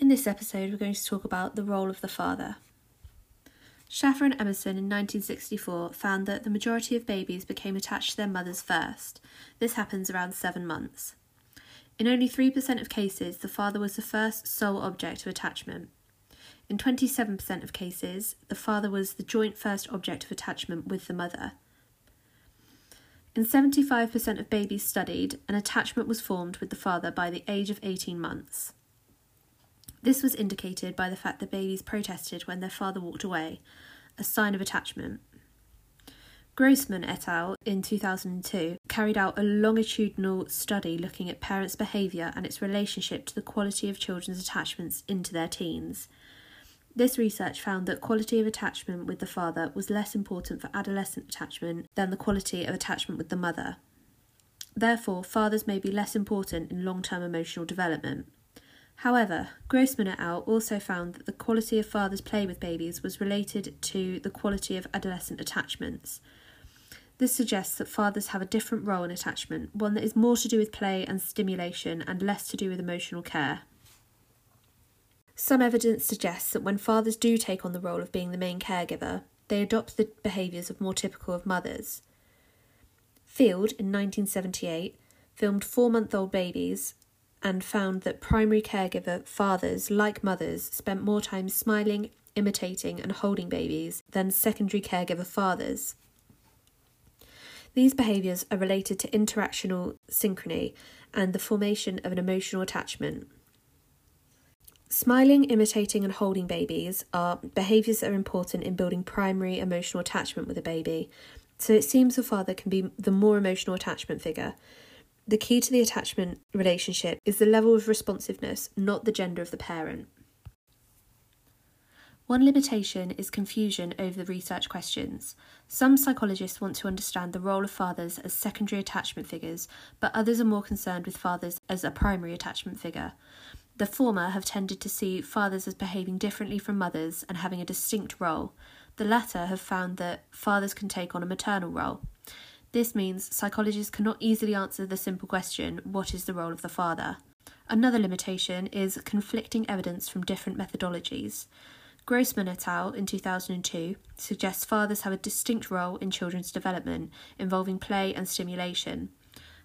In this episode, we're going to talk about the role of the father. Schaffer and Emerson in 1964 found that the majority of babies became attached to their mothers first. This happens around seven months. In only 3% of cases, the father was the first sole object of attachment. In 27% of cases, the father was the joint first object of attachment with the mother. In 75% of babies studied, an attachment was formed with the father by the age of 18 months. This was indicated by the fact that babies protested when their father walked away, a sign of attachment. Grossman et al. in 2002 carried out a longitudinal study looking at parents' behaviour and its relationship to the quality of children's attachments into their teens. This research found that quality of attachment with the father was less important for adolescent attachment than the quality of attachment with the mother. Therefore, fathers may be less important in long term emotional development. However, Grossman et al. also found that the quality of fathers' play with babies was related to the quality of adolescent attachments. This suggests that fathers have a different role in attachment, one that is more to do with play and stimulation and less to do with emotional care. Some evidence suggests that when fathers do take on the role of being the main caregiver, they adopt the behaviours of more typical of mothers. Field, in 1978, filmed four month old babies and found that primary caregiver fathers, like mothers, spent more time smiling, imitating, and holding babies than secondary caregiver fathers. These behaviours are related to interactional synchrony and the formation of an emotional attachment. Smiling, imitating, and holding babies are behaviours that are important in building primary emotional attachment with a baby. So it seems the father can be the more emotional attachment figure. The key to the attachment relationship is the level of responsiveness, not the gender of the parent. One limitation is confusion over the research questions. Some psychologists want to understand the role of fathers as secondary attachment figures, but others are more concerned with fathers as a primary attachment figure. The former have tended to see fathers as behaving differently from mothers and having a distinct role. The latter have found that fathers can take on a maternal role. This means psychologists cannot easily answer the simple question what is the role of the father? Another limitation is conflicting evidence from different methodologies. Grossman et al. in 2002 suggests fathers have a distinct role in children's development involving play and stimulation.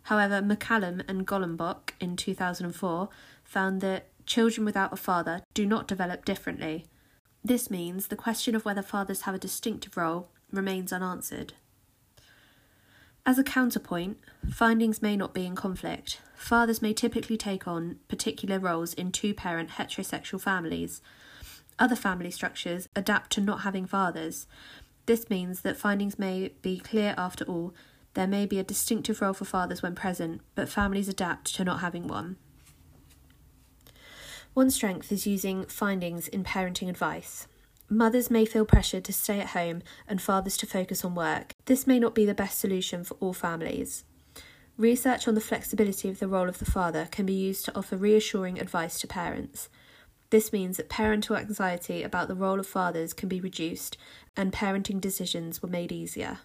However, MacCallum and Golombok in 2004 found that children without a father do not develop differently. This means the question of whether fathers have a distinctive role remains unanswered. As a counterpoint, findings may not be in conflict. Fathers may typically take on particular roles in two parent heterosexual families. Other family structures adapt to not having fathers. This means that findings may be clear after all. There may be a distinctive role for fathers when present, but families adapt to not having one. One strength is using findings in parenting advice. Mothers may feel pressured to stay at home and fathers to focus on work. This may not be the best solution for all families. Research on the flexibility of the role of the father can be used to offer reassuring advice to parents. This means that parental anxiety about the role of fathers can be reduced and parenting decisions were made easier.